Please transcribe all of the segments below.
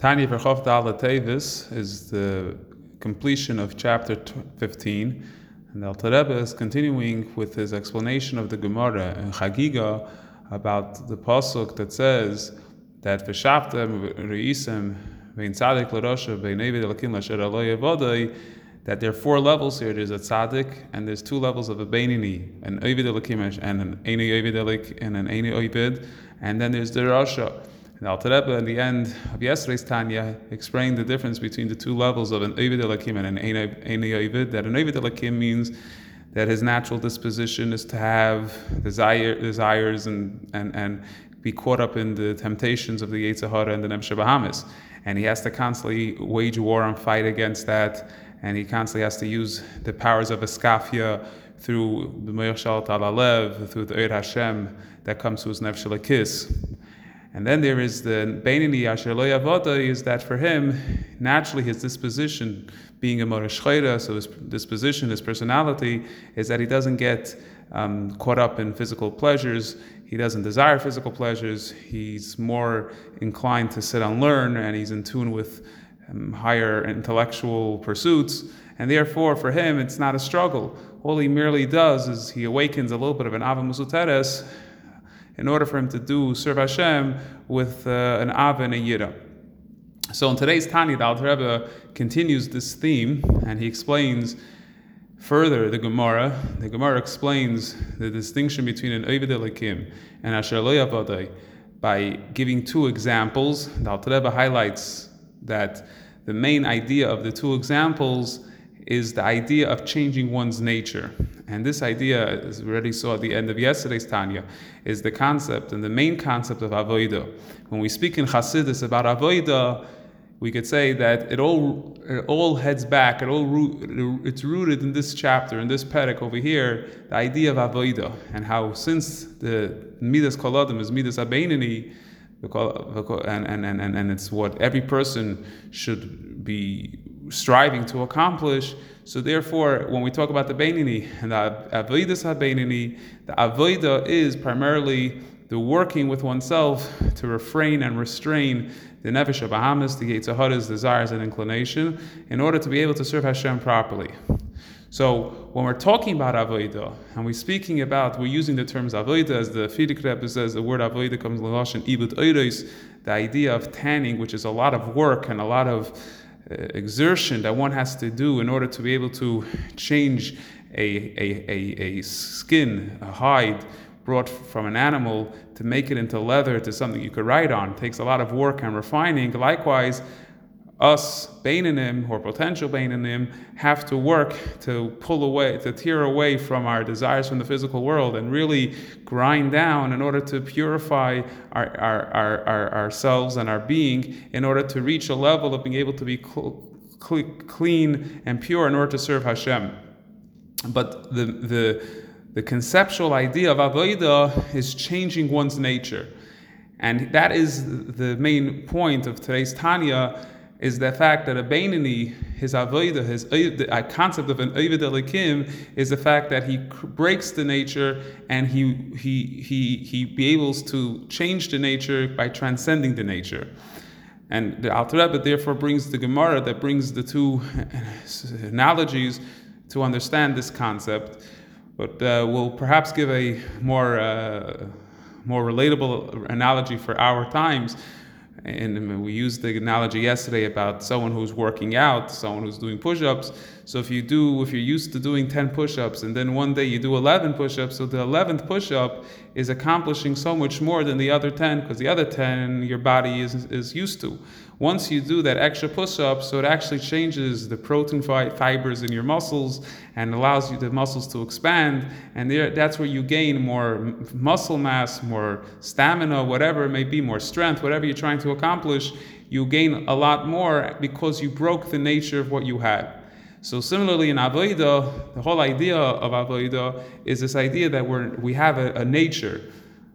Tanya Verchof Dala Tevis is the completion of chapter 15, and the Alter is continuing with his explanation of the Gemara in Chagiga about the pasuk that says that v'shaftem reisem vein tzadik l'rosha vein evid elakim l'asher aloy avodai that there are four levels here. There's a tzaddik, and there's two levels of a beinini, an ovid elakim and an eni ovid and an eni ovid, and then there's the rasha. And Alter Rebbe, in the end of yesterday's Tanya, explained the difference between the two levels of an Ovid Elakim and an Eini Ovid. That an Ovid Elakim means that his natural disposition is to have desire, desires and, and, and be caught up in the temptations of the Yetzer Hara and the Nefesh Bahamas. And he has to constantly wage war and fight against that. And he constantly has to use the powers of Eskafia through the Meir Talalev, through the Eir Hashem that comes to his Nefesh kiss. And then there is the Beinini Asher Lo Yavoda is that for him, naturally his disposition, being a Morashchayra, so his disposition, his personality, is that he doesn't get um, caught up in physical pleasures. He doesn't desire physical pleasures. He's more inclined to sit and learn, and he's in tune with um, higher intellectual pursuits. And therefore, for him, it's not a struggle. All he merely does is he awakens a little bit of an Ava Musuteres in order for him to do serve Hashem with uh, an Ava and a Yira. So in today's Tanya, the Alter Rebbe continues this theme and he explains further the Gemara. The Gemara explains the distinction between an Ovid Elikim and Asher Lo by giving two examples. The Alter Rebbe highlights that the main idea of the two examples is the idea of changing one's nature. And this idea, as we already saw at the end of yesterday's Tanya, is the concept and the main concept of avoida. When we speak in Hasidus about avoida, we could say that it all it all heads back. It all root, it's rooted in this chapter, in this perek over here, the idea of avoida, and how since the midas koladim is midas abeinini, and, and, and, and it's what every person should be striving to accomplish. So therefore, when we talk about the Beinini and the Avodas HaBeinini, the Avodah is primarily the working with oneself to refrain and restrain the Nefesh of Bahamas, the Yetzer Hara's desires and inclination, in order to be able to serve Hashem properly. So when we're talking about avodah and we're speaking about, we're using the terms avodah as the Frierdiker Rebbe says, the word avodah comes from in Lashon ibut oiros, the idea of tanning, which is a lot of work and a lot of Uh, exertion that one has to do in order to be able to change a, a, a, a skin, a hide brought from an animal to make it into leather to something you could ride on. It takes a lot of work and refining. Likewise, us, Bainanim, or potential Bainanim, have to work to pull away, to tear away from our desires from the physical world and really grind down in order to purify our, our, our, our ourselves and our being in order to reach a level of being able to be cl- cl- clean and pure in order to serve Hashem. But the, the, the conceptual idea of Avodah is changing one's nature. And that is the main point of today's Tanya is the fact that a his avodah, his the concept of an Ovid Elikim, is the fact that he breaks the nature and he he he he be able to change the nature by transcending the nature. And the Alter Rebbe therefore brings the Gemara that brings the two analogies to understand this concept. But uh, we'll perhaps give a more uh, more relatable analogy for our times and we used the analogy yesterday about someone who's working out, someone who's doing push-ups. So if you do, if you're used to doing 10 push-ups and then one day you do 11 push-ups, so the 11th push-up is accomplishing so much more than the other 10 because the other 10 your body is, is used to. Once you do that extra push-up, so it actually changes the protein fi- fibers in your muscles and allows you the muscles to expand, and there, that's where you gain more muscle mass, more stamina, whatever it may be, more strength, whatever you're trying to accomplish. You gain a lot more because you broke the nature of what you had. So similarly in Avodah, the whole idea of Avodah is this idea that we're, we have a, a nature,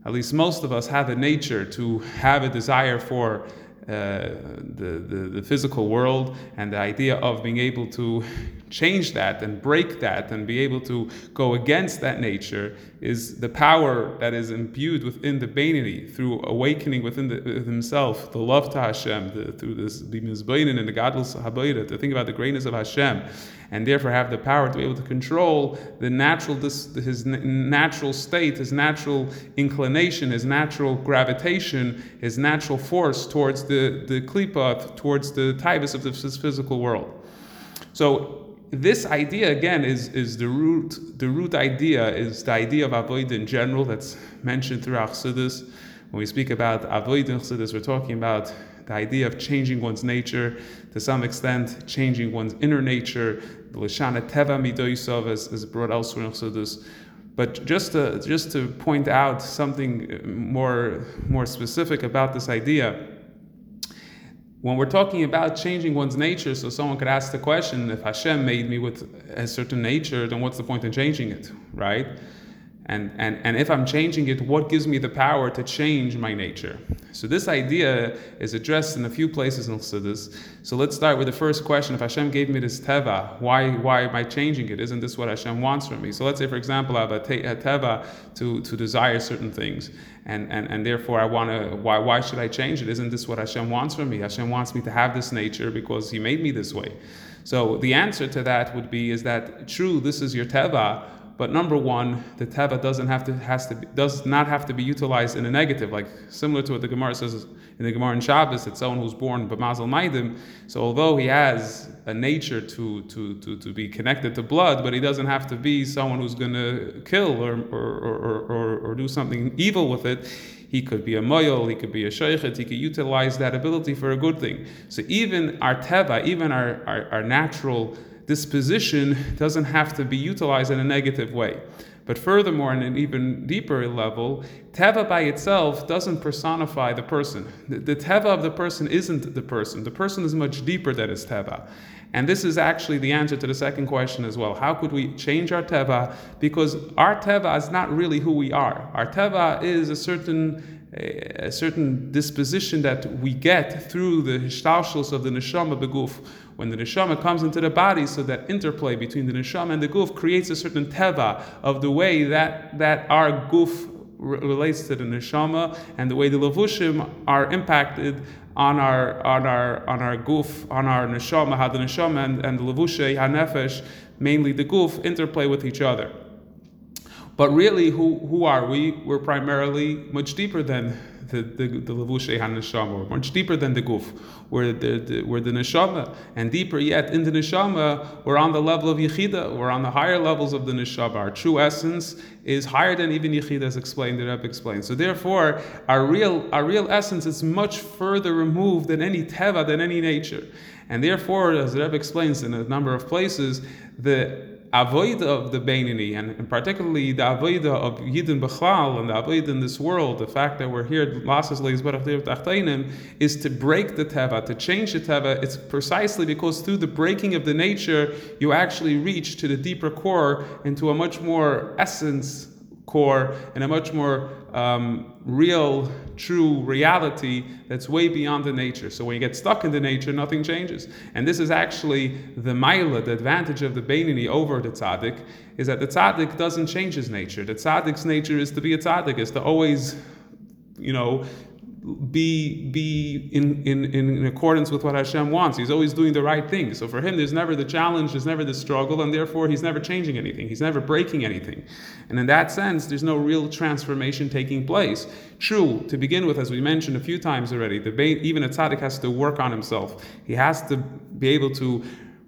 at least most of us have a nature to have a desire for Uh, the, the, the physical world and the idea of being able to change that and break that and be able to go against that nature is the power that is imbued within the Bainini through awakening within, the, himself the love to Hashem, the, through this Bimizbainin and the Gadlus HaBorei, to think about the greatness of Hashem and therefore have the power to be able to control the natural his natural state, his natural inclination, his natural gravitation, his natural force towards the the the klipa, towards the taivas of this physical world. So this idea again is, is the root the root idea is the idea of avoid in general that's mentioned throughout Chassidus. When we speak about avoid in Chassidus, we're talking about the idea of changing one's nature, to some extent, changing one's inner nature, the Lashana Teva Midoisov, as, as brought elsewhere in Chassidus. But just to, just to point out something more, more specific about this idea, when we're talking about changing one's nature, so someone could ask the question if Hashem made me with a certain nature, then what's the point in changing it, right? And, and, and if I'm changing it, what gives me the power to change my nature? So this idea is addressed in a few places in Chassidus. So let's start with the first question. If Hashem gave me this teva, why, why am I changing it? Isn't this what Hashem wants from me? So let's say, for example, I have a, a teva to, to desire certain things. And, and, and therefore I want to, why, why should I change it? Isn't this what Hashem wants from me? Hashem wants me to have this nature because He made me this way. So the answer to that would be, is that true, this is your teva, but number one, the teva doesn't have to has to be, does not have to be utilized in a negative, like similar to what the Gemara says in the Gemara in Shabbos, that someone who's born b'mazel maidim. So although he has a nature to, to, to, to be connected to blood, but he doesn't have to be someone who's going to kill or or, or, or, or do something evil with it. He could be a moyel, he could be a sheikhet, he could utilize that ability for a good thing. So even our teva, even our, our, our natural disposition doesn't have to be utilized in a negative way. But furthermore, in an even deeper level, Teva by itself doesn't personify the person. The, the Teva of the person isn't the person. The person is much deeper than his Teva. And this is actually the answer to the second question as well. How could we change our Teva? Because our Teva is not really who we are. Our Teva is a certain a certain disposition that we get through the hishtalshus of the neshama beguf. When the neshama comes into the body, so that interplay between the neshama and the guf creates a certain teva of the way that, that our guf relates to the neshama and the way the levushim are impacted on our on our on our guf, on our neshama, how the neshama and, and the levushay hanefesh, mainly the guf, interplay with each other. But really, who, who are we? We're primarily much deeper than the the, the levushay haneshama. Much deeper than the guf. We're the, the, we're the neshama, and deeper yet in the neshama, we're on the level of yichida. We're on the higher levels of the neshama. Our true essence is higher than even yichida, as explained. The Rebbe explained. So therefore, our real our real essence is much further removed than any teva, than any nature, and therefore, as the Rebbe explains in a number of places, the avoida of the Beinini, and, and particularly the avoida of Yidden Bechlal and the avoida in this world, the fact that we're here, is to break the Teva, to change the Teva. It's precisely because through the breaking of the nature, you actually reach to the deeper core, into a much more essence core and a much more um, real, true reality that's way beyond the nature. So when you get stuck in the nature, nothing changes. And this is actually the maila, the advantage of the Beinini over the tzaddik, is that the tzaddik doesn't change his nature. The tzaddik's nature is to be a tzaddik, is to always, you know, be be in, in, in accordance with what Hashem wants. He's always doing the right thing. So for him, there's never the challenge, there's never the struggle, and therefore he's never changing anything. He's never breaking anything. And in that sense, there's no real transformation taking place. True, to begin with, as we mentioned a few times already, the even a tzaddik has to work on himself. He has to be able to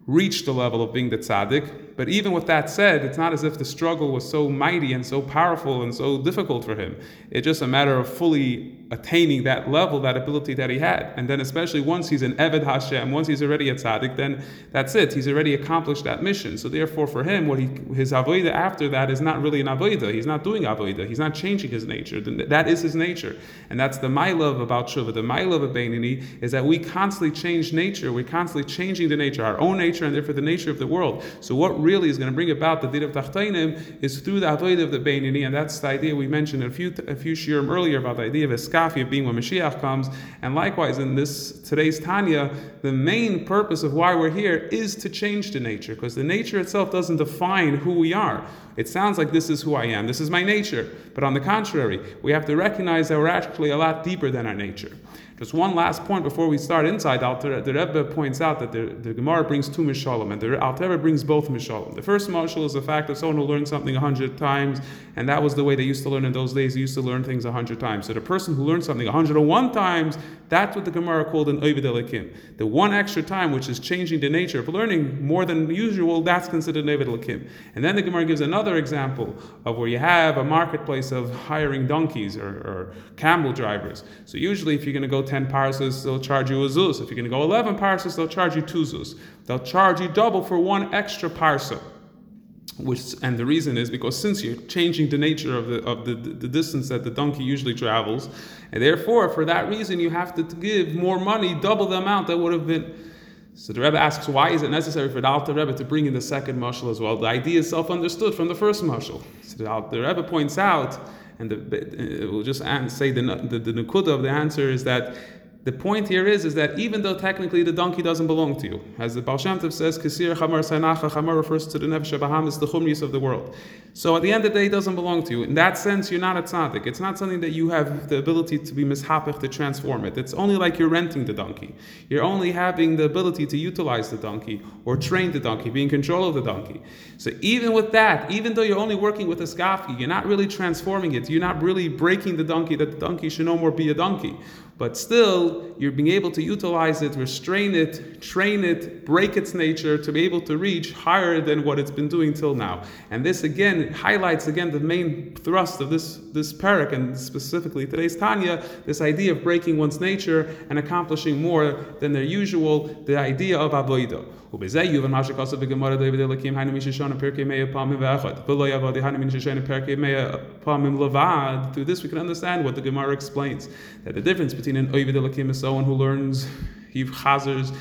reach the level of being the tzaddik. But even with that said, it's not as if the struggle was so mighty and so powerful and so difficult for him. It's just a matter of fully attaining that level, that ability that he had. And then, especially once he's an Eved Hashem, once he's already a tzaddik, then that's it. He's already accomplished that mission. So therefore, for him, what he his avodah after that is not really an avodah. He's not doing avodah. He's not changing his nature. That is his nature, and that's the my love about tshuva. The my love of Beinini is that we constantly change nature. We're constantly changing the nature, our own nature, and therefore the nature of the world. So what really is going to bring about the Din of Tachtainim is through the Avodah of the Beinini, and that's the idea we mentioned a few a few shiurim earlier about the idea of Eskafi of being when Mashiach comes, and likewise in this today's Tanya, the main purpose of why we're here is to change the nature, because the nature itself doesn't define who we are. It sounds like this is who I am, this is my nature, but on the contrary, we have to recognize that we're actually a lot deeper than our nature. Just one last point before we start inside. The Rebbe points out that the, the Gemara brings two mishalim, and the Alter Rebbe brings both mishalim. The first mashal is the fact that someone who learned something a hundred times, and that was the way they used to learn in those days. They used to learn things a hundred times. So the person who learned something a hundred and one times, that's what the Gemara called an oivid elikim. The one extra time, which is changing the nature of learning more than usual, that's considered an oivid elikim. And then the Gemara gives another example of where you have a marketplace of hiring donkeys or, or camel drivers. So usually, if you're going to go 10 parses, they'll charge you a zuz. If you're going to go 11 parses, they'll charge you two zuz. They'll charge you double for one extra parsa. Which and the reason is because since you're changing the nature of the of the, the distance that the donkey usually travels, and therefore for that reason you have to give more money, double the amount that would have been. So the Rebbe asks, why is it necessary for the Alter Rebbe to bring in the second mashal as well? The idea is self-understood from the first mashal. So the, the Rebbe points out, and the, uh, we'll just say the, the, the nukuda of the answer is that the point here is, is that even though technically the donkey doesn't belong to you, as the Baal Shem Tov says, Kasir Chamar Sanacha, Chamar refers to the Nefesh Bahamas, the Chumris of the world. So at the end of the day, it doesn't belong to you. In that sense, you're not a tzaddik. It's not something that you have the ability to be mishapich, to transform it. It's only like you're renting the donkey. You're only having the ability to utilize the donkey or train the donkey, be in control of the donkey. So even with that, even though you're only working with a skafki, you're not really transforming it. You're not really breaking the donkey that the donkey should no more be a donkey but still you're being able to utilize it, restrain it, train it, break its nature to be able to reach higher than what it's been doing till now. And this again highlights again the main thrust of this this parak and specifically today's Tanya, this idea of breaking one's nature and accomplishing more than their usual, the idea of avodah. ובזה יובן מה שכוסף בגמרא דוד אלוקים היינו מי ששונה פרקי מאה פעמים ואחד ולא יעבוד היינו מי ששונה פרקי מאה פעמים לבד through this we can understand what the Gemara explains that the difference between an oivid elikim is someone who learns he chazers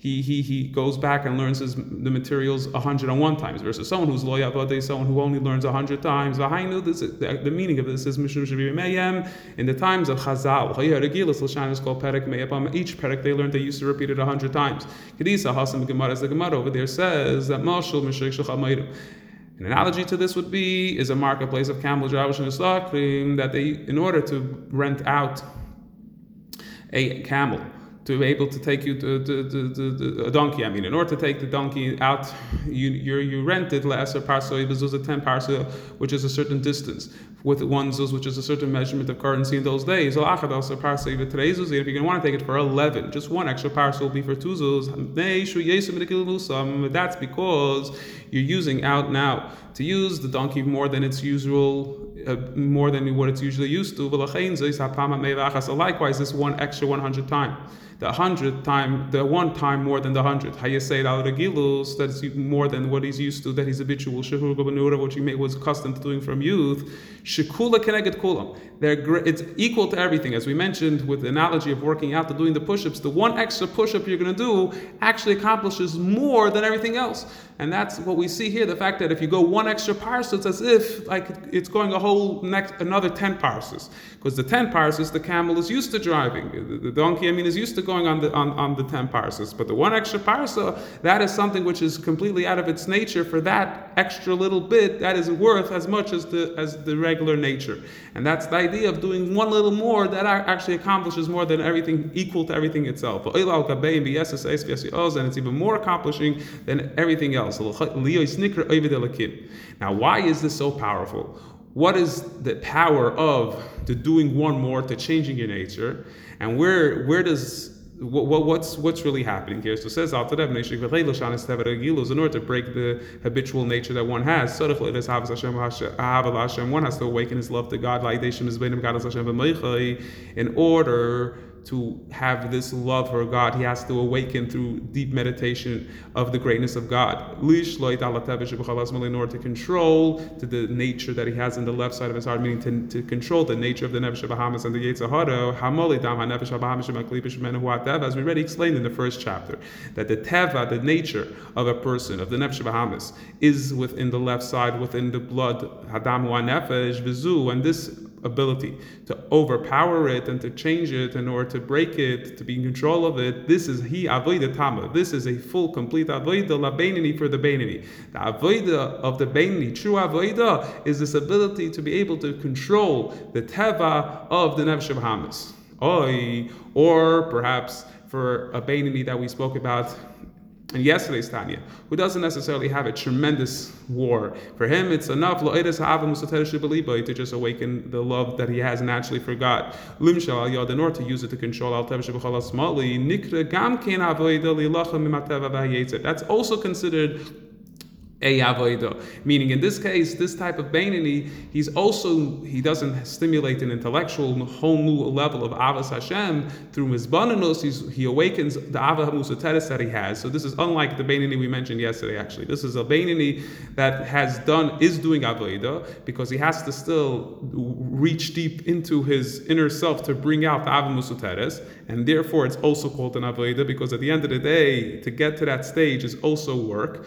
he, he, he goes back and learns his, the materials 101 times versus someone who's loyal about someone who only learns 100 times. This, the, the meaning of this is in the times of Chazal. is called Perek Each Perek they learned, they used to repeat it 100 times. Kedisa Hasam Gemara, as the Gemara over there says that Mashal an analogy to this would be is a marketplace of camel drivers and that they, in order to rent out a camel, to be able to take you to, to, to, to, a donkey. I mean, in order to take the donkey out, you you you rented lesser parcel, a 10 parcel, which is a certain distance, with one zuz, which is a certain measurement of currency in those days. If you're going to want to take it for 11, just one extra parcel will be for two zuz. That's because you're using out now to use the donkey more than its usual uh, more than what it's usually used to. Likewise, this one extra 100 time the hundredth time, the one time more than the hundred. How you say it al regilus, that's more than what he's used to, that he's habitual. Shehur gobanura, which he was accustomed to doing from youth. Shekula keneget kulam. It's equal to everything. As we mentioned with the analogy of working out, to doing the push-ups, the one extra push-up you're going to do actually accomplishes more than everything else. And that's what we see here. The fact that if you go one extra parse, it's as if like it's going a whole next another ten parses. Because the ten parses, the camel is used to driving. The, the donkey, I mean, is used to going on the on, on the ten parses. But the one extra parsa, that is something which is completely out of its nature. For that extra little bit, that is worth as much as the as the regular nature. And that's the idea of doing one little more that actually accomplishes more than everything equal to everything itself. And it's even more accomplishing than everything else. Now, why is this so powerful? What is the power of the doing one more to changing your nature? And where where does what, what's what's really happening here? So it says in order to break the habitual nature that one has, one has to awaken his love to God in order to have this love for God, he has to awaken through deep meditation of the greatness of God. To control to the nature that he has in the left side of his heart, meaning to, to control the nature of the Nefesh Bahamas and the Yetzer Hara, as we already explained in the first chapter, that the Teva, the nature of a person, of the Nefesh Bahamas, is within the left side, within the blood, Hadamu Nefesh, Vizu, and this ability to overpower it and to change it in order to break it, to be in control of it. This is he avoida tama. This is a full, complete avoida la beinini for the beinini. The avoida of the beinini, true avoida, is this ability to be able to control the teva of the nefesh Hamas. Or perhaps for a beinini that we spoke about in yesterday's Tanya, who doesn't necessarily have a tremendous war. For him, it's enough to just awaken the love that he has naturally for God. Limshal to use it to control That's also considered. Meaning, in this case, this type of Bainani, he's also he doesn't stimulate an intellectual whole new level of avas Hashem through mizbananus. He awakens the avah musateres that he has. So this is unlike the Bainani we mentioned yesterday. Actually, this is a Bainani that has done is doing avodah because he has to still reach deep into his inner self to bring out the avah musateres, and therefore it's also called an avodah because at the end of the day, to get to that stage is also work,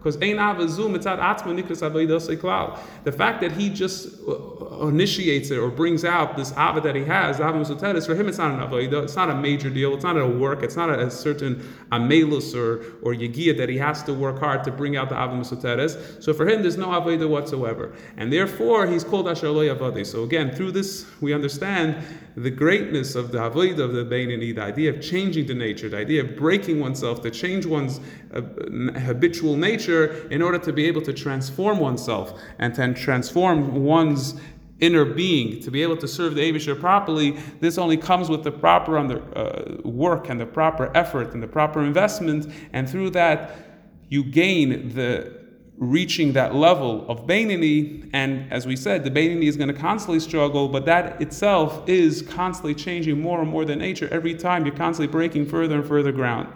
Because the fact that he just uh, initiates it or brings out this ava that he has, for him it's not an avodah, it's not a major deal, it's not a work, it's not a, certain amelus or or yegia that he has to work hard to bring out the ava musateres. So for him there's no avodah whatsoever, and therefore he's called asher lo So again, through this we understand the greatness of the avodah of the Beinani, the idea of changing the nature, the idea of breaking oneself, to change one's uh, habitual nature nature in order to be able to transform oneself and to transform one's inner being to be able to serve the Abishur properly, this only comes with the proper under, uh, work and the proper effort and the proper investment, and through that you gain the reaching that level of Bainini, and as we said, the Bainini is going to constantly struggle, but that itself is constantly changing more and more than nature. Every time you're constantly breaking further and further ground.